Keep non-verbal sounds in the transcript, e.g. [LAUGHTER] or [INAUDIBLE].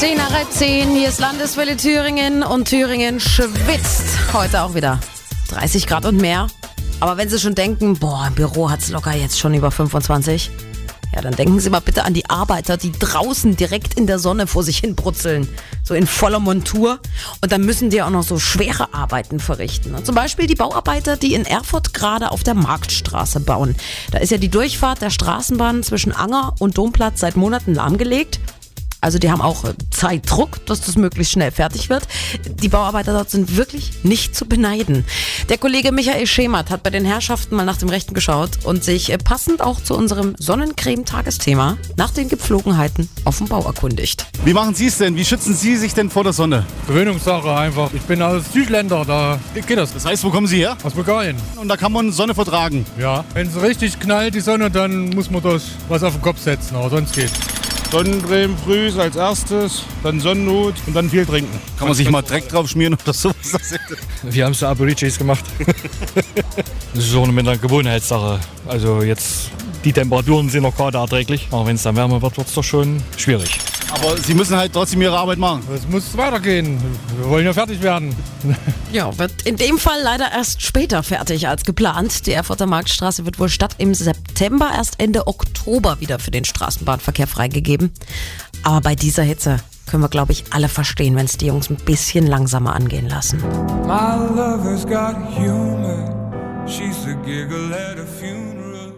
10 nach halb 10, hier ist Landeswelle Thüringen und Thüringen schwitzt heute auch wieder. 30 Grad und mehr. Aber wenn Sie schon denken, boah, im Büro hat's locker jetzt schon über 25, ja, dann denken Sie mal bitte an die Arbeiter, die draußen direkt in der Sonne vor sich hin brutzeln. So in voller Montur. Und dann müssen die auch noch so schwere Arbeiten verrichten. Und zum Beispiel die Bauarbeiter, die in Erfurt gerade auf der Marktstraße bauen. Da ist ja die Durchfahrt der Straßenbahn zwischen Anger und Domplatz seit Monaten lahmgelegt. Also die haben auch äh, Zeitdruck, dass das möglichst schnell fertig wird. Die Bauarbeiter dort sind wirklich nicht zu beneiden. Der Kollege Michael Schemert hat bei den Herrschaften mal nach dem Rechten geschaut und sich äh, passend auch zu unserem Sonnencreme-Tagesthema nach den Gepflogenheiten auf dem Bau erkundigt. Wie machen Sie es denn? Wie schützen Sie sich denn vor der Sonne? Gewöhnungssache einfach. Ich bin aus Südländer, da geht das. Das heißt, wo kommen Sie her? Aus Bulgarien. Und da kann man Sonne vertragen. Ja. Wenn es richtig knallt, die Sonne, dann muss man das was auf den Kopf setzen, aber sonst geht's. Sonnencreme früh als erstes, dann Sonnenhut und dann viel trinken. Kann man sich mal Dreck drauf schmieren oder sowas? Wir haben so Aboriginals gemacht. [LAUGHS] das ist auch mit einer Gewohnheitssache. Also jetzt, die Temperaturen sind noch gerade erträglich. Aber wenn es dann wärmer wird, wird es doch schon schwierig. Aber Sie müssen halt trotzdem Ihre Arbeit machen. Es muss weitergehen. Wir wollen ja fertig werden. [LAUGHS] Ja, wird in dem Fall leider erst später fertig als geplant. Die Erfurter Marktstraße wird wohl statt im September erst Ende Oktober wieder für den Straßenbahnverkehr freigegeben. Aber bei dieser Hitze können wir, glaube ich, alle verstehen, wenn es die Jungs ein bisschen langsamer angehen lassen. My lover's got humor. She's a giggle at a funeral.